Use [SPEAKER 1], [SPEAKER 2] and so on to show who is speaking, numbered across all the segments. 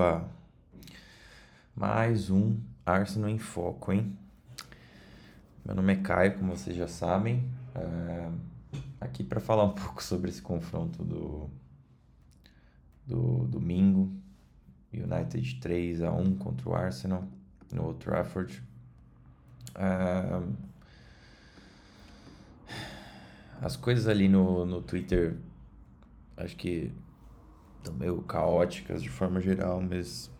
[SPEAKER 1] Opa! Mais um Arsenal em Foco, hein? Meu nome é Caio, como vocês já sabem. É... Aqui para falar um pouco sobre esse confronto do, do domingo. United 3 a 1 contra o Arsenal no Old Trafford. É... As coisas ali no, no Twitter acho que estão meio caóticas de forma geral, mas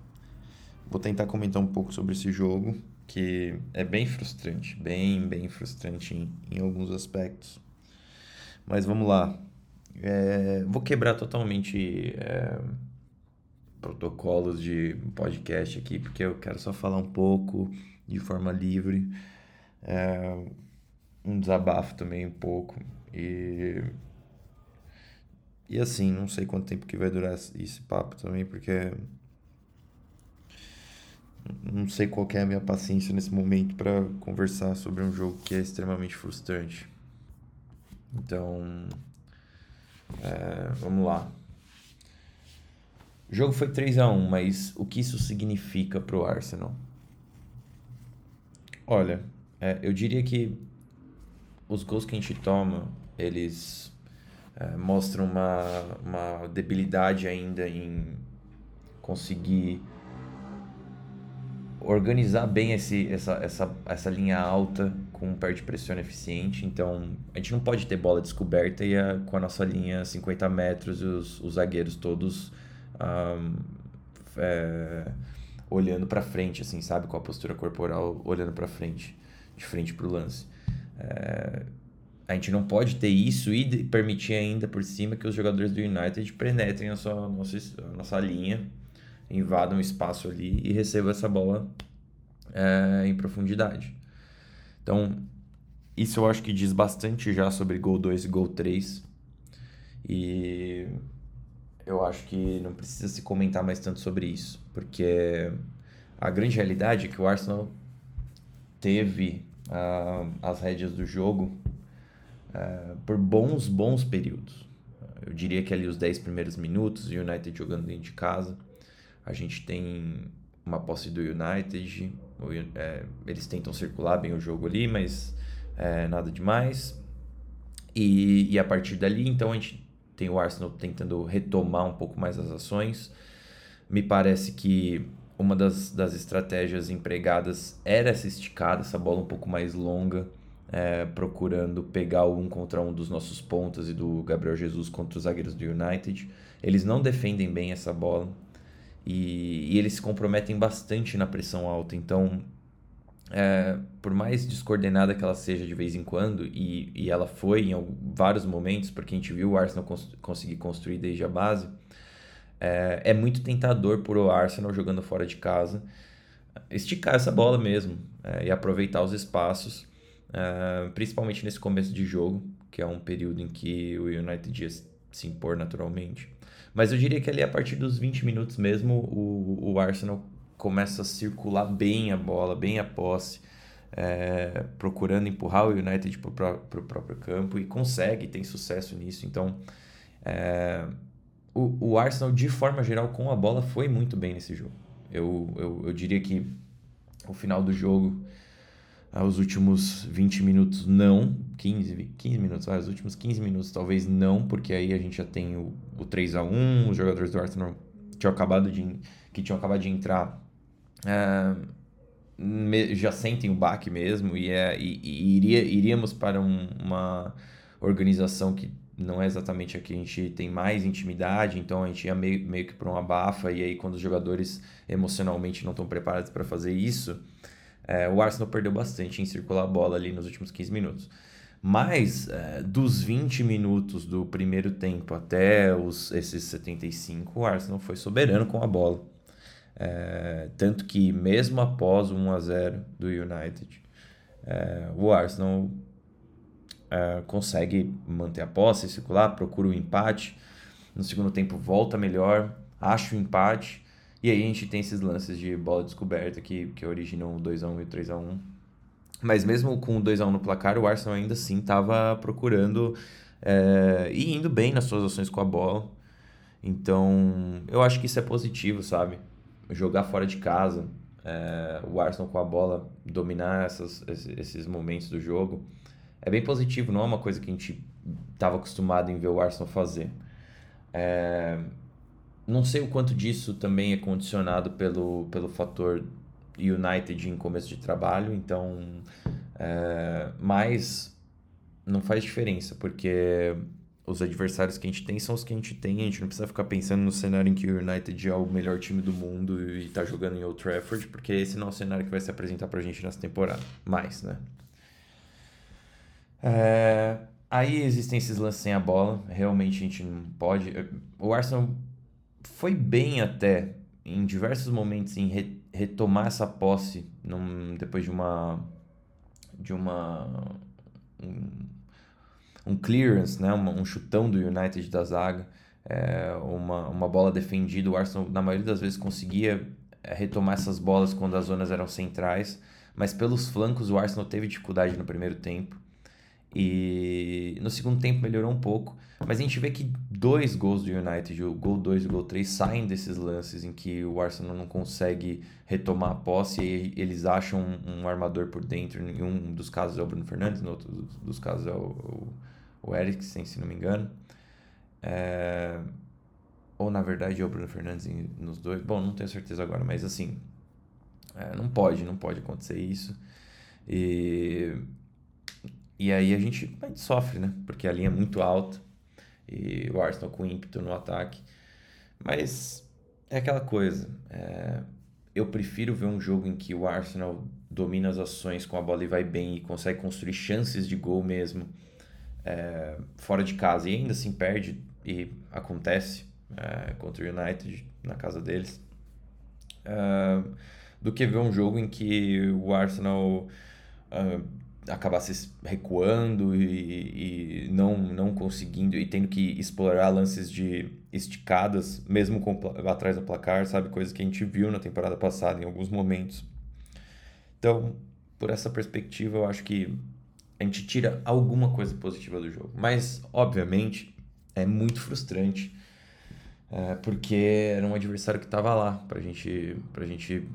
[SPEAKER 1] vou tentar comentar um pouco sobre esse jogo, que é bem frustrante, bem, bem frustrante em, em alguns aspectos. Mas vamos lá. É, vou quebrar totalmente é, protocolos de podcast aqui, porque eu quero só falar um pouco de forma livre. É, um desabafo também um pouco. E e assim, não sei quanto tempo que vai durar esse papo também, porque não sei qual é a minha paciência nesse momento para conversar sobre um jogo que é extremamente frustrante. Então, é, vamos lá. O jogo foi 3 a 1 mas o que isso significa para o Arsenal? Olha, é, eu diria que os gols que a gente toma, eles é, mostra uma, uma debilidade ainda em conseguir organizar bem esse, essa, essa, essa linha alta com um de pressão eficiente. Então, a gente não pode ter bola descoberta e a, com a nossa linha 50 metros e os, os zagueiros todos um, é, olhando para frente, assim, sabe? Com a postura corporal olhando para frente, de frente para o lance. É, a gente não pode ter isso e permitir ainda por cima que os jogadores do United penetrem a, sua, a nossa, a nossa linha, invadam o espaço ali e recebam essa bola é, em profundidade. Então, isso eu acho que diz bastante já sobre gol 2 e gol 3. E eu acho que não precisa se comentar mais tanto sobre isso, porque a grande realidade é que o Arsenal teve uh, as rédeas do jogo uh, por bons, bons períodos. Eu diria que ali os 10 primeiros minutos, o United jogando dentro de casa, a gente tem uma posse do United, o, é, eles tentam circular bem o jogo ali, mas é, nada demais. E, e a partir dali, então, a gente tem o Arsenal tentando retomar um pouco mais as ações. Me parece que uma das, das estratégias empregadas era essa esticada, essa bola um pouco mais longa, é, procurando pegar um contra um dos nossos pontas e do Gabriel Jesus contra os zagueiros do United. Eles não defendem bem essa bola e, e eles se comprometem bastante na pressão alta. Então, é, por mais descoordenada que ela seja de vez em quando, e, e ela foi em vários momentos, porque a gente viu o Arsenal cons conseguir construir desde a base, é, é muito tentador por o Arsenal jogando fora de casa esticar essa bola mesmo é, e aproveitar os espaços uh, principalmente nesse começo de jogo, que é um período em que o United ia se impor naturalmente. Mas eu diria que ali a partir dos 20 minutos mesmo, o, o Arsenal começa a circular bem a bola, bem a posse, é, procurando empurrar o United para o próprio campo e consegue, tem sucesso nisso. Então, é, o, o Arsenal, de forma geral, com a bola, foi muito bem nesse jogo. Eu, eu, eu diria que o final do jogo os últimos 20 minutos não, 15, 15 minutos, ah, os últimos 15 minutos talvez não, porque aí a gente já tem o, o 3 a 1 os jogadores do Arsenal tinham acabado de, que tinham acabado de entrar é, me, já sentem o baque mesmo e, é, e, e iria, iríamos para um, uma organização que não é exatamente a que a gente tem mais intimidade, então a gente ia meio, meio que para uma bafa, e aí quando os jogadores emocionalmente não estão preparados para fazer isso, é, o Arsenal perdeu bastante em circular a bola ali nos últimos 15 minutos. Mas é, dos 20 minutos do primeiro tempo até os, esses 75, o Arsenal foi soberano com a bola. É, tanto que, mesmo após o 1 a 0 do United, é, o Arsenal é, consegue manter a posse, circular, procura o empate. No segundo tempo, volta melhor, acha o empate e aí a gente tem esses lances de bola descoberta que, que originam o 2x1 e o 3x1. Mas mesmo com o 2x1 no placar, o Arsenal ainda assim estava procurando é, e indo bem nas suas ações com a bola. Então, eu acho que isso é positivo, sabe? jogar fora de casa, é, o Arsenal com a bola dominar essas, esses momentos do jogo, é bem positivo, não é uma coisa que a gente estava acostumado em ver o Arsenal fazer. É, não sei o quanto disso também é condicionado pelo, pelo fator United em começo de trabalho, então. É, mas não faz diferença, porque os adversários que a gente tem são os que a gente tem. A gente não precisa ficar pensando no cenário em que o United é o melhor time do mundo e está jogando em Old Trafford, porque esse não é o cenário que vai se apresentar para a gente nessa temporada. Mais, né? É, aí existem esses lances sem a bola. Realmente a gente não pode. O Arsenal foi bem até em diversos momentos em re, retomar essa posse num, depois de uma de uma um, um clearance, né? um, um chutão do United da zaga, é, uma, uma bola defendida. O Arsenal, na maioria das vezes, conseguia é, retomar essas bolas quando as zonas eram centrais, mas pelos flancos o Arsenal teve dificuldade no primeiro tempo. E no segundo tempo melhorou um pouco, mas a gente vê que dois gols do United, o gol 2 e o gol 3, saem desses lances em que o Arsenal não consegue retomar a posse e eles acham um, um armador por dentro. Em um dos casos é o Bruno Fernandes, no outro dos casos é o, o, o Eriksen, se não me engano. É... Ou na verdade é o Bruno Fernandes nos dois. Bom, não tenho certeza agora, mas assim, é, não pode, não pode acontecer isso. E e aí a gente, a gente sofre, né? Porque a linha é muito alta e o Arsenal com ímpeto no ataque. Mas é aquela coisa. É... Eu prefiro ver um jogo em que o Arsenal domina as ações com a bola e vai bem e consegue construir chances de gol mesmo é... fora de casa e ainda assim perde e acontece é... contra o United na casa deles. É, do que ver um jogo em que o Arsenal acabasse recuando e, e, não, não conseguindo e tendo que explorar lances de esticadas, mesmo com, atrás do placar, sabe? Coisa que a gente viu na temporada passada em alguns momentos. Então, por essa perspectiva, eu acho que a gente tira alguma coisa positiva do jogo. Mas, obviamente, é muito frustrante. É, porque era um adversário que estava lá pra gente, pra gente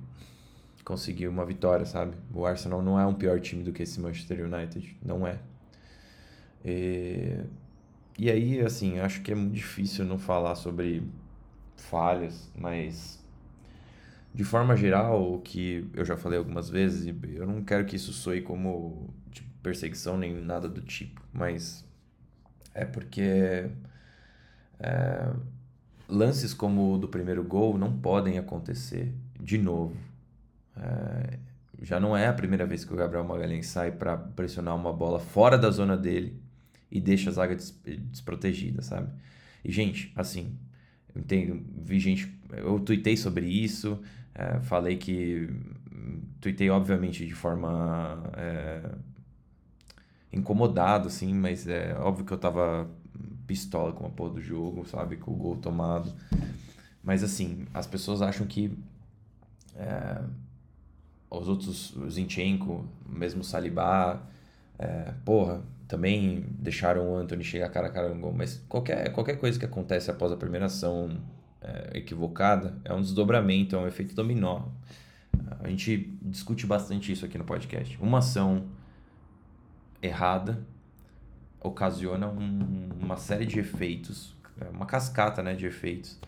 [SPEAKER 1] conseguir uma vitória, sabe? O Arsenal não é um pior time do que esse Manchester United, não é. E, e aí, assim, acho que é muito difícil não falar sobre falhas, mas de forma geral, o que eu já falei algumas vezes, e eu não quero que isso soe como tipo, perseguição nem nada do tipo, mas é porque é, lances como o do primeiro gol não podem acontecer de novo é, já não é a primeira vez que o Gabriel Magalhães sai para pressionar uma bola fora da zona dele e deixa a zaga des desprotegida, sabe? E, gente, assim, eu entendo, vi gente. Eu tuitei sobre isso, é, falei que. Tuitei, obviamente, de forma. É, incomodado, assim, mas é óbvio que eu tava pistola com a porra do jogo, sabe? Com o gol tomado. Mas, assim, as pessoas acham que. É, os outros, Zinchenko, mesmo Saliba, é, porra, também deixaram o Anthony chegar cara a cara no gol. Mas qualquer, qualquer coisa que acontece após a primeira ação é, equivocada é um desdobramento, é um efeito dominó. A gente discute bastante isso aqui no podcast. Uma ação errada ocasiona um, uma série de efeitos, é uma cascata né, de efeitos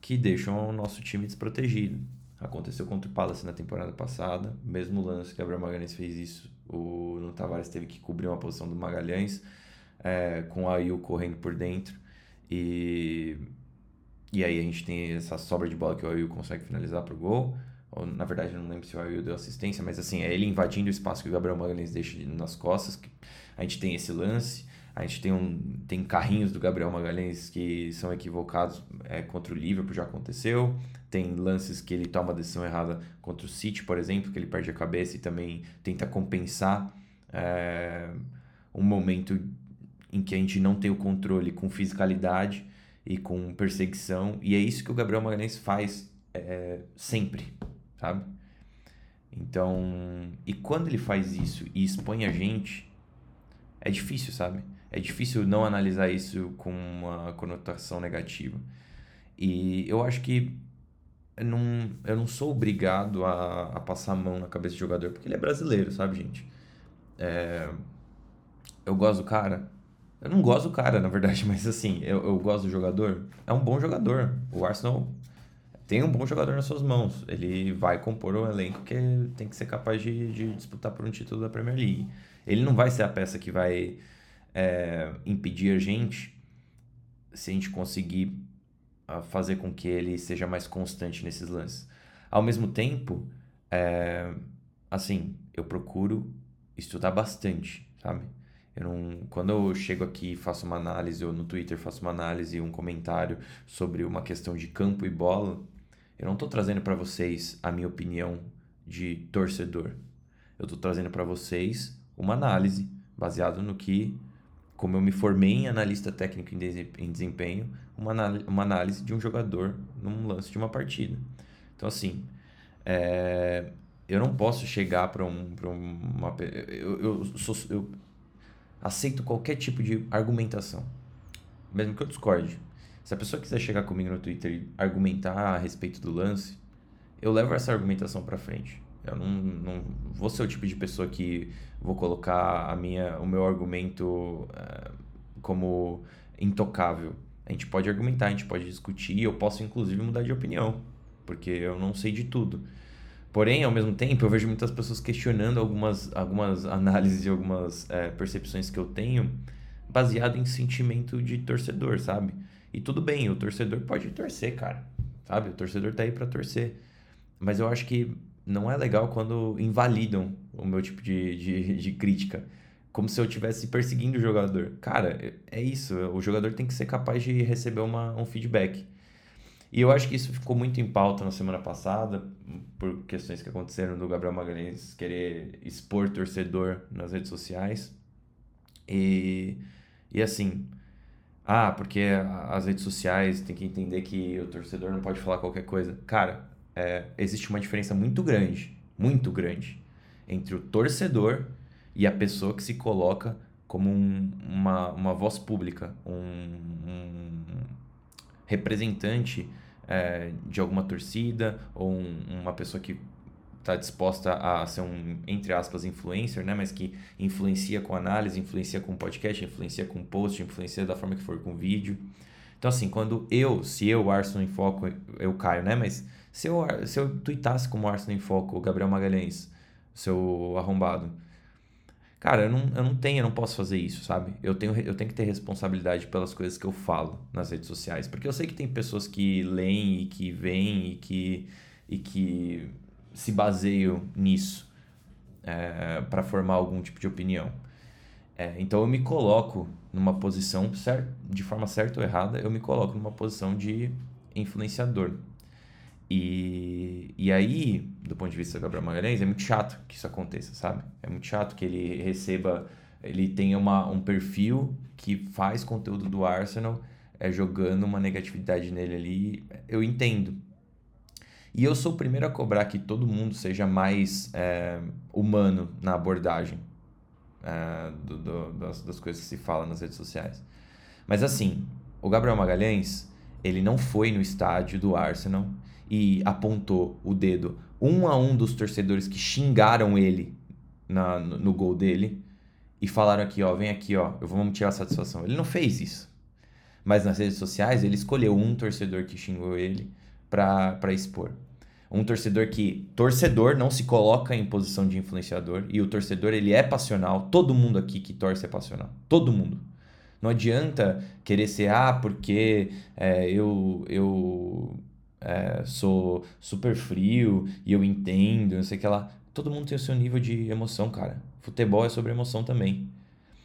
[SPEAKER 1] que deixam o nosso time desprotegido. Aconteceu contra o Palace na temporada passada, mesmo lance, Gabriel Magalhães fez isso. O Nuno Tavares teve que cobrir uma posição do Magalhães, é, com a Ayu correndo por dentro. E, e aí a gente tem essa sobra de bola que o Ayu consegue finalizar para o gol. Ou, na verdade, não lembro se o Ayu deu assistência, mas assim, é ele invadindo o espaço que o Gabriel Magalhães deixa nas costas. A gente tem esse lance. A gente tem, um, tem carrinhos do Gabriel Magalhães que são equivocados é, contra o Liverpool, já aconteceu. Tem lances que ele toma a decisão errada contra o City, por exemplo, que ele perde a cabeça e também tenta compensar é, um momento em que a gente não tem o controle com fisicalidade e com perseguição. E é isso que o Gabriel Magalhães faz é, sempre, sabe? Então, e quando ele faz isso e expõe a gente, é difícil, sabe? é difícil não analisar isso com uma conotação negativa. E eu acho que eu não, eu não sou obrigado a, a passar a mão na cabeça do jogador, porque ele é brasileiro, sabe, gente? É, eu gosto do cara. Eu não gosto do cara, na verdade, mas assim, eu, eu gosto do jogador. É um bom jogador. O Arsenal tem um bom jogador nas suas mãos. Ele vai compor um elenco que tem que ser capaz de, de disputar por um título da Premier League. Ele não vai ser a peça que vai é, impedir a gente se a gente conseguir uh, fazer com que ele seja mais constante nesses lances. Ao mesmo tempo, é, assim, eu procuro estudar bastante, sabe? Eu não, quando eu chego aqui e faço uma análise, ou no Twitter faço uma análise, um comentário sobre uma questão de campo e bola, eu não estou trazendo para vocês a minha opinião de torcedor. Eu estou trazendo para vocês uma análise baseada no que, como eu me formei em analista técnico em desempenho, uma, uma análise de um jogador num lance de uma partida. Então, assim, é, eu não posso chegar para um, uma. Eu, eu, sou, eu aceito qualquer tipo de argumentação, mesmo que eu discorde. Se a pessoa quiser chegar comigo no Twitter e argumentar a respeito do lance, eu levo essa argumentação para frente. Eu não, não vou ser o tipo de pessoa que vou colocar a minha, o meu argumento uh, como intocável. A gente pode argumentar, a gente pode discutir, eu posso inclusive mudar de opinião, porque eu não sei de tudo. Porém, ao mesmo tempo, eu vejo muitas pessoas questionando algumas, algumas análises e algumas é, percepções que eu tenho baseado em sentimento de torcedor, sabe? E tudo bem, o torcedor pode torcer, cara, sabe? O torcedor tá aí para torcer. Mas eu acho que não é legal quando invalidam o meu tipo de, de, de crítica. Como se eu estivesse perseguindo o jogador. Cara, é isso. O jogador tem que ser capaz de receber uma, um feedback. E eu acho que isso ficou muito em pauta na semana passada, por questões que aconteceram do Gabriel Magalhães querer expor torcedor nas redes sociais. E, e assim, ah, porque as redes sociais tem que entender que o torcedor não pode falar qualquer coisa. Cara, é, existe uma diferença muito grande, muito grande, entre o torcedor e a pessoa que se coloca como um, uma, uma voz pública, um, um representante é, de alguma torcida ou um, uma pessoa que está disposta a ser um, entre aspas, influencer, né? Mas que influencia com análise, influencia com podcast, influencia com post, influencia da forma que for com vídeo. Então, assim, quando eu, se eu, Arsenal em Foco, eu caio, né? Mas se eu, se eu tweetasse como Arsenal em Foco, o Gabriel Magalhães, seu arrombado, Cara, eu não, eu não tenho, eu não posso fazer isso, sabe? Eu tenho, eu tenho que ter responsabilidade pelas coisas que eu falo nas redes sociais. Porque eu sei que tem pessoas que leem e que veem e que, e que se baseiam nisso é, para formar algum tipo de opinião. É, então eu me coloco numa posição, de forma certa ou errada, eu me coloco numa posição de influenciador. E, e aí, do ponto de vista do Gabriel Magalhães, é muito chato que isso aconteça, sabe? É muito chato que ele receba, ele tenha uma, um perfil que faz conteúdo do Arsenal, é, jogando uma negatividade nele ali. Eu entendo. E eu sou o primeiro a cobrar que todo mundo seja mais é, humano na abordagem é, do, do, das, das coisas que se fala nas redes sociais. Mas assim, o Gabriel Magalhães, ele não foi no estádio do Arsenal e apontou o dedo um a um dos torcedores que xingaram ele na, no, no gol dele e falaram aqui, ó, vem aqui, ó, eu vou tirar a satisfação. Ele não fez isso. Mas nas redes sociais ele escolheu um torcedor que xingou ele para expor. Um torcedor que torcedor não se coloca em posição de influenciador e o torcedor ele é passional. Todo mundo aqui que torce é passional. Todo mundo. Não adianta querer ser ah porque é, eu eu é, sou super frio e eu entendo, não sei o que lá. Todo mundo tem o seu nível de emoção, cara. Futebol é sobre emoção também.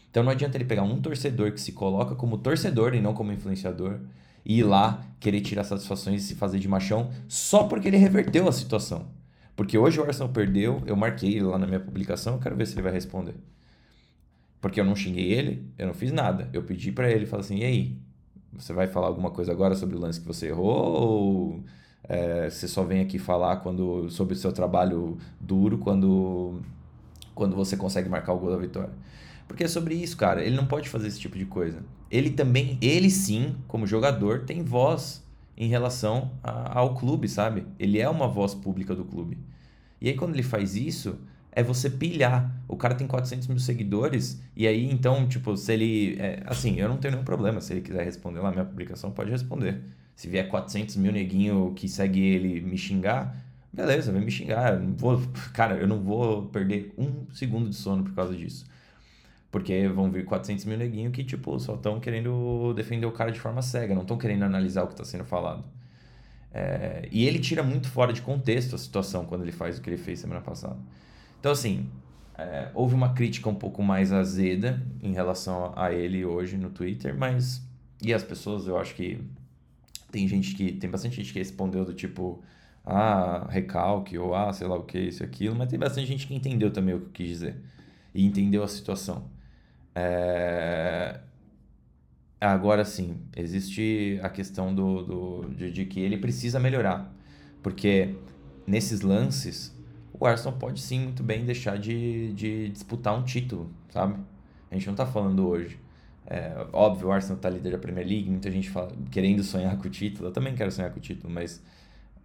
[SPEAKER 1] Então não adianta ele pegar um torcedor que se coloca como torcedor e não como influenciador e ir lá querer tirar satisfações e se fazer de machão só porque ele reverteu a situação. Porque hoje o Arsenal perdeu, eu marquei ele lá na minha publicação, eu quero ver se ele vai responder. Porque eu não xinguei ele, eu não fiz nada. Eu pedi para ele, falei assim: "E aí, você vai falar alguma coisa agora sobre o lance que você errou ou é, você só vem aqui falar quando sobre o seu trabalho duro quando, quando você consegue marcar o gol da vitória? Porque é sobre isso, cara. Ele não pode fazer esse tipo de coisa. Ele também, ele sim, como jogador, tem voz em relação a, ao clube, sabe? Ele é uma voz pública do clube. E aí, quando ele faz isso, é você pilhar. O cara tem 400 mil seguidores, e aí, então, tipo, se ele. É, assim, eu não tenho nenhum problema. Se ele quiser responder lá minha publicação, pode responder. Se vier 400 mil neguinho que segue ele me xingar, beleza, vem me xingar. Eu não vou, cara, eu não vou perder um segundo de sono por causa disso. Porque vão vir 400 mil neguinho que, tipo, só estão querendo defender o cara de forma cega, não estão querendo analisar o que está sendo falado. É, e ele tira muito fora de contexto a situação quando ele faz o que ele fez semana passada. Então, assim, é, houve uma crítica um pouco mais azeda em relação a ele hoje no Twitter, mas. E as pessoas, eu acho que. Tem gente que. Tem bastante gente que respondeu do tipo. Ah, recalque, ou ah, sei lá o que, isso e aquilo, mas tem bastante gente que entendeu também o que eu quis dizer. E entendeu a situação. É... Agora sim, existe a questão do, do, de, de, que ele precisa melhorar. Porque nesses lances, o Arsenal pode sim muito bem deixar de, de disputar um título, sabe? A gente não está falando hoje. É, óbvio, o Arsenal está líder da Premier League, muita gente fala, querendo sonhar com o título. Eu também quero sonhar com o título, mas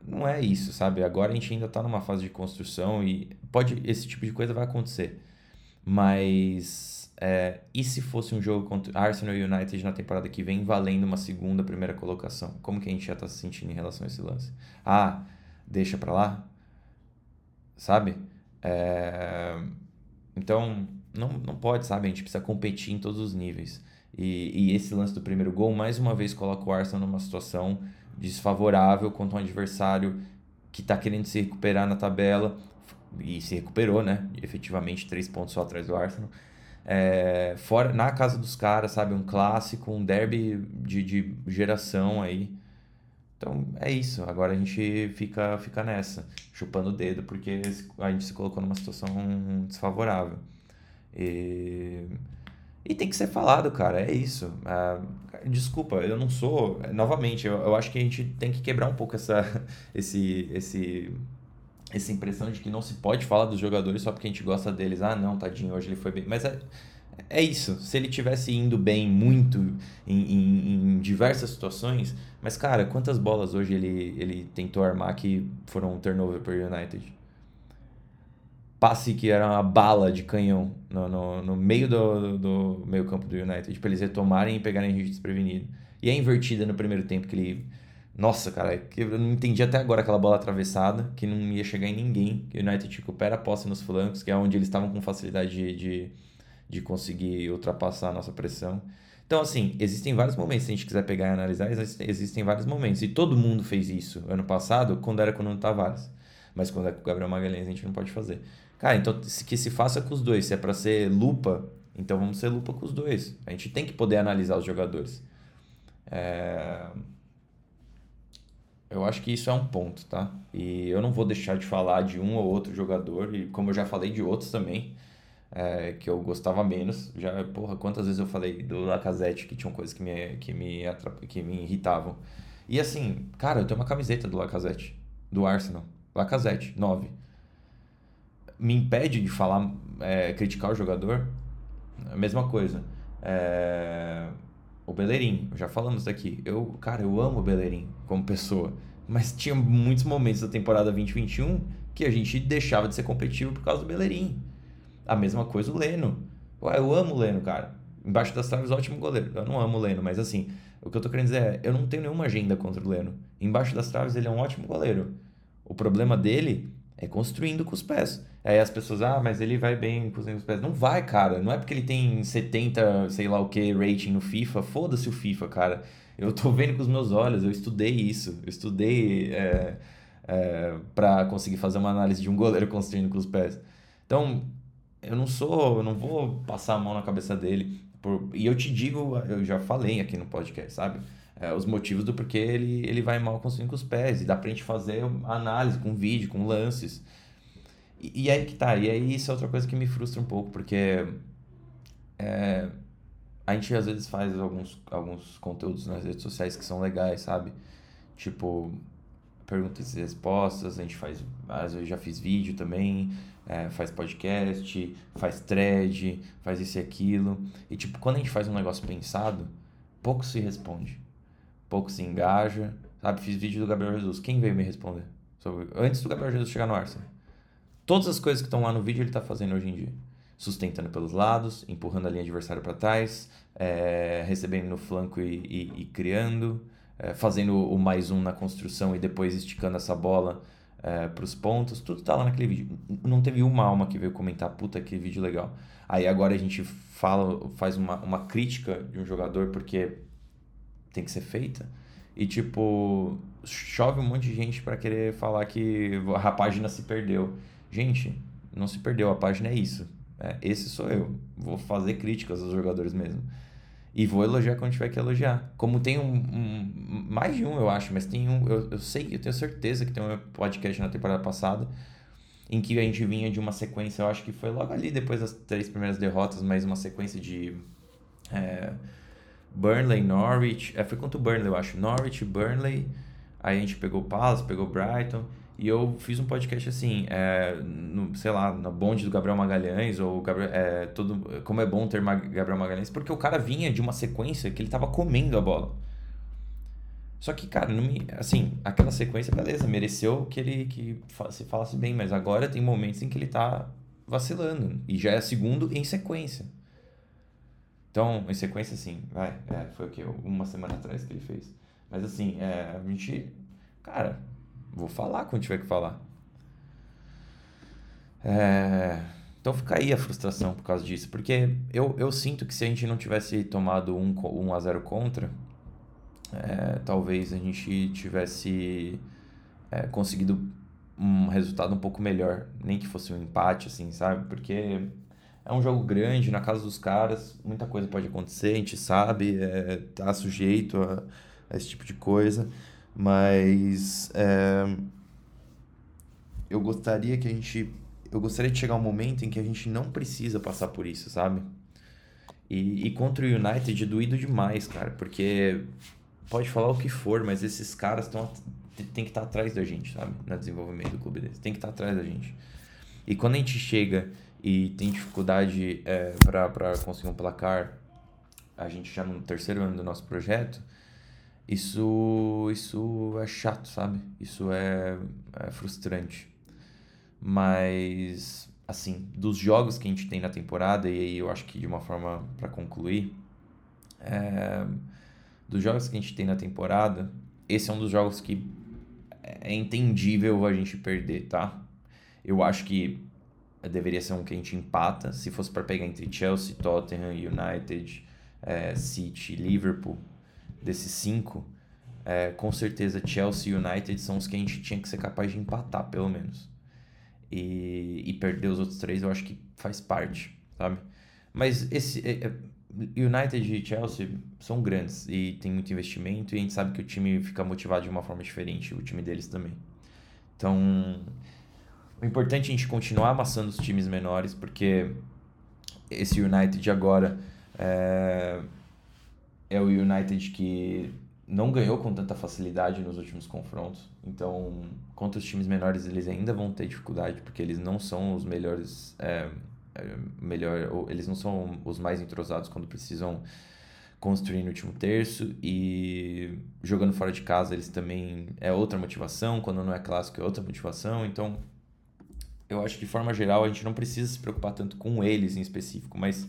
[SPEAKER 1] não é isso, sabe? Agora a gente ainda está numa fase de construção e pode esse tipo de coisa vai acontecer. Mas é, e se fosse um jogo contra Arsenal e United na temporada que vem, valendo uma segunda, primeira colocação? Como que a gente já está se sentindo em relação a esse lance? Ah, deixa para lá? Sabe? É, então, não, não pode, sabe? A gente precisa competir em todos os níveis. E, e esse lance do primeiro gol, mais uma vez, coloca o Arsenal numa situação desfavorável contra um adversário que está querendo se recuperar na tabela. E se recuperou, né? Efetivamente, três pontos só atrás do Arsenal é, fora na casa dos caras, sabe? Um clássico, um derby de, de geração aí. Então é isso. Agora a gente fica, fica nessa, chupando o dedo, porque a gente se colocou numa situação desfavorável. E, e tem que ser falado, cara. É isso. Ah, desculpa, eu não sou. Novamente, eu, eu acho que a gente tem que quebrar um pouco essa, esse, esse essa impressão de que não se pode falar dos jogadores só porque a gente gosta deles. Ah, não, tadinho, hoje ele foi bem. Mas é, é isso. Se ele tivesse indo bem muito em, em, em, diversas situações. Mas, cara, quantas bolas hoje ele, ele tentou armar que foram um turnover para o United? Passe que era uma bala de canhão no, no, no meio do, do, meio campo do United para eles retomarem e pegarem a gente desprevenido. E é invertida no primeiro tempo que ele nossa, cara, eu não entendi até agora aquela bola atravessada, que não ia chegar em ninguém. O United recupera a posse nos flancos, que é onde eles estavam com facilidade de, de, de conseguir ultrapassar a nossa pressão. Então, assim, existem vários momentos, se a gente quiser pegar e analisar, existem vários momentos. E todo mundo fez isso ano passado, quando era com o Nuno Tavares. Mas quando é com o Gabriel Magalhães, a gente não pode fazer. Cara, então que se faça com os dois. Se é para ser lupa, então vamos ser lupa com os dois. A gente tem que poder analisar os jogadores. É... Eu acho que isso é um ponto, tá? E eu não vou deixar de falar de um ou outro jogador, e como eu já falei de outros também, é, que eu gostava menos. Já, porra, quantas vezes eu falei do Lacazette que tinham coisas que me, que me, que me irritavam. E assim, cara, eu tenho uma camiseta do Lacazette, do Arsenal. Lacazette, 9. Me impede de falar, é, criticar o jogador? A mesma coisa. É o Bellerin, já falamos daqui. Eu, cara, eu amo o Bellerin como pessoa, mas tinha muitos momentos da temporada 2021 que a gente deixava de ser competitivo por causa do Bellerin. A mesma coisa o Leno. Ué, eu amo o Leno, cara. Embaixo das traves, ótimo goleiro. Eu não amo o Leno, mas assim, o que eu tô querendo dizer é, eu não tenho nenhuma agenda contra o Leno. Embaixo das traves, ele é um ótimo goleiro. O problema dele é construindo com os pés. Aí as pessoas, ah, mas ele vai bem construindo os pés. Não vai, cara. Não é porque ele tem 70, sei lá o que, rating no FIFA. Foda-se o FIFA, cara. Eu tô vendo com os meus olhos, eu estudei isso. Eu estudei é, é, para conseguir fazer uma análise de um goleiro construindo com os pés. Então, eu não sou, eu não vou passar a mão na cabeça dele. Por, e eu te digo, eu já falei aqui no podcast, sabe? é, os motivos do porquê ele, ele vai mal com os pés. E dá pra gente fazer análise com vídeo, com lances. E, e aí que tá. E aí isso é outra coisa que me frustra um pouco, porque é, a gente às vezes faz alguns, alguns conteúdos nas redes sociais que são legais, sabe? Tipo, perguntas e respostas, a gente faz. Às vezes já fiz vídeo também, é, faz podcast, faz thread, faz isso e aquilo. E tipo, quando a gente faz um negócio pensado, pouco se responde pouco se engaja, Sabe? Fiz vídeo do Gabriel Jesus. Quem veio me responder? Sobre... Antes do Gabriel Jesus chegar no Arsenal. Todas as coisas que estão lá no vídeo ele está fazendo hoje em dia. Sustentando pelos lados, empurrando a linha adversária para trás, é, recebendo no flanco e, e, e criando, é, fazendo o mais um na construção e depois esticando essa bola é, para os pontos. Tudo tá lá naquele vídeo. Não teve uma alma que veio comentar, puta, que vídeo legal. Aí agora a gente fala, faz uma, uma crítica de um jogador porque tem que ser feita. E tipo, chove um monte de gente para querer falar que a página se perdeu. Gente, não se perdeu, a página é isso. É, esse sou eu. Vou fazer críticas aos jogadores mesmo. E vou elogiar quando tiver que elogiar. Como tem um, um mais de um, eu acho, mas tem um. Eu, eu sei, eu tenho certeza que tem um podcast na temporada passada em que a gente vinha de uma sequência, eu acho que foi logo ali depois das três primeiras derrotas, mas uma sequência de. É, Burnley, Norwich. É, foi contra o Burnley, eu acho. Norwich, Burnley. Aí a gente pegou Palace, pegou Brighton. E eu fiz um podcast assim, é, no, sei lá, na bonde do Gabriel Magalhães, ou Gabriel, é, todo, como é bom ter Gabriel Magalhães, porque o cara vinha de uma sequência que ele tava comendo a bola. Só que, cara, não me, assim, aquela sequência, beleza, mereceu que ele que se falasse bem, mas agora tem momentos em que ele tá vacilando. E já é segundo em sequência. Então, em sequência, assim, vai, é, foi o que? Uma semana atrás que ele fez. Mas assim, é, a gente. Cara, vou falar quando tiver que falar. É, então fica aí a frustração por causa disso. Porque eu, eu sinto que se a gente não tivesse tomado um, um a 0 contra, é, talvez a gente tivesse é, conseguido um resultado um pouco melhor. Nem que fosse um empate, assim, sabe? Porque é um jogo grande, na casa dos caras, muita coisa pode acontecer, a gente sabe, é, tá sujeito a, a esse tipo de coisa, mas é, eu gostaria que a gente. Eu gostaria de chegar um momento em que a gente não precisa passar por isso, sabe? E, e contra o United doído demais, cara, porque pode falar o que for, mas esses caras estão tem que estar tá atrás da gente, sabe? No desenvolvimento do clube deles. Tem que estar tá atrás da gente. E quando a gente chega e tem dificuldade é, para conseguir um placar, a gente já no terceiro ano do nosso projeto, isso, isso é chato, sabe? Isso é, é frustrante. Mas, assim, dos jogos que a gente tem na temporada, e aí eu acho que de uma forma para concluir, é, dos jogos que a gente tem na temporada, esse é um dos jogos que é entendível a gente perder, tá? Eu acho que deveria ser um que a gente empata. Se fosse para pegar entre Chelsea, Tottenham, United, é, City, Liverpool, desses cinco, é, com certeza Chelsea e United são os que a gente tinha que ser capaz de empatar, pelo menos. E, e perder os outros três eu acho que faz parte, sabe? Mas esse é, é United e Chelsea são grandes e tem muito investimento e a gente sabe que o time fica motivado de uma forma diferente, o time deles também. Então, o importante é a gente continuar amassando os times menores, porque esse United agora é, é o United que não ganhou com tanta facilidade nos últimos confrontos. Então, contra os times menores, eles ainda vão ter dificuldade, porque eles não são os melhores. É, é, melhor, eles não são os mais entrosados quando precisam construir no último terço e jogando fora de casa eles também é outra motivação quando não é clássico é outra motivação então eu acho que de forma geral a gente não precisa se preocupar tanto com eles em específico, mas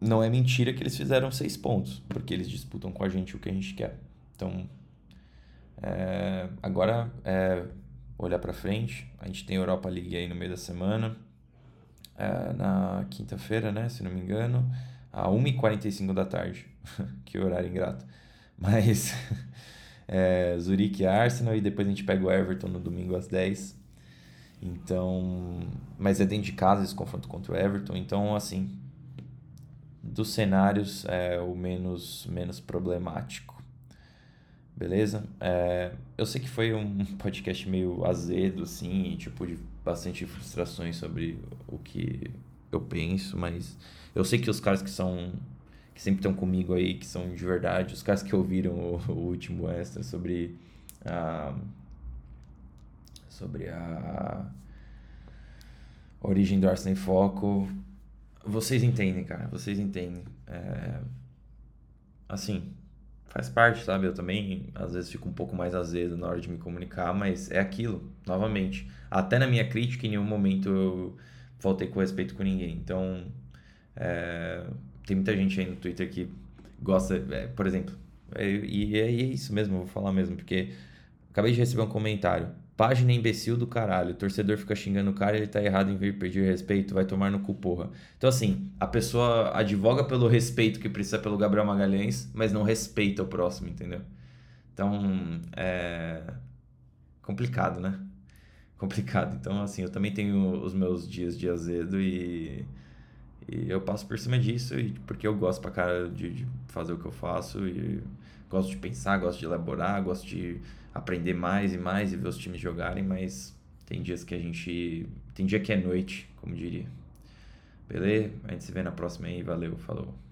[SPEAKER 1] não é mentira que eles fizeram seis pontos, porque eles disputam com a gente o que a gente quer. Então, é, agora é olhar para frente. A gente tem Europa League aí no meio da semana, é, na quinta-feira, né, se não me engano, a 1h45 da tarde. que horário ingrato. Mas é, Zurique e Arsenal, e depois a gente pega o Everton no domingo às 10 então, mas é dentro de casa esse confronto contra o Everton, então assim, dos cenários é o menos menos problemático. Beleza? É, eu sei que foi um podcast meio azedo, assim, tipo, de bastante frustrações sobre o que eu penso, mas eu sei que os caras que são. que sempre estão comigo aí, que são de verdade, os caras que ouviram o, o último extra sobre a sobre a origem do Arsenal em Foco. Vocês entendem, cara. Vocês entendem. É... Assim, faz parte, sabe? Eu também, às vezes, fico um pouco mais azedo na hora de me comunicar, mas é aquilo, novamente. Até na minha crítica, em nenhum momento eu faltei com respeito com ninguém. Então, é, tem muita gente aí no Twitter que gosta, é, por exemplo, é, e é, é, isso mesmo, eu vou falar mesmo, porque acabei de receber um comentário. Página imbecil do caralho. O torcedor fica xingando o cara ele tá errado em vir pedir respeito, vai tomar no cu, porra. Então, assim, a pessoa advoga pelo respeito que precisa pelo Gabriel Magalhães, mas não respeita o próximo, entendeu? Então, é. complicado, né? Complicado. Então, assim, eu também tenho os meus dias de azedo e. E eu passo por cima disso porque eu gosto pra cara de, de fazer o que eu faço e gosto de pensar, gosto de elaborar, gosto de aprender mais e mais e ver os times jogarem, mas tem dias que a gente. Tem dia que é noite, como diria. Beleza? A gente se vê na próxima aí. Valeu, falou.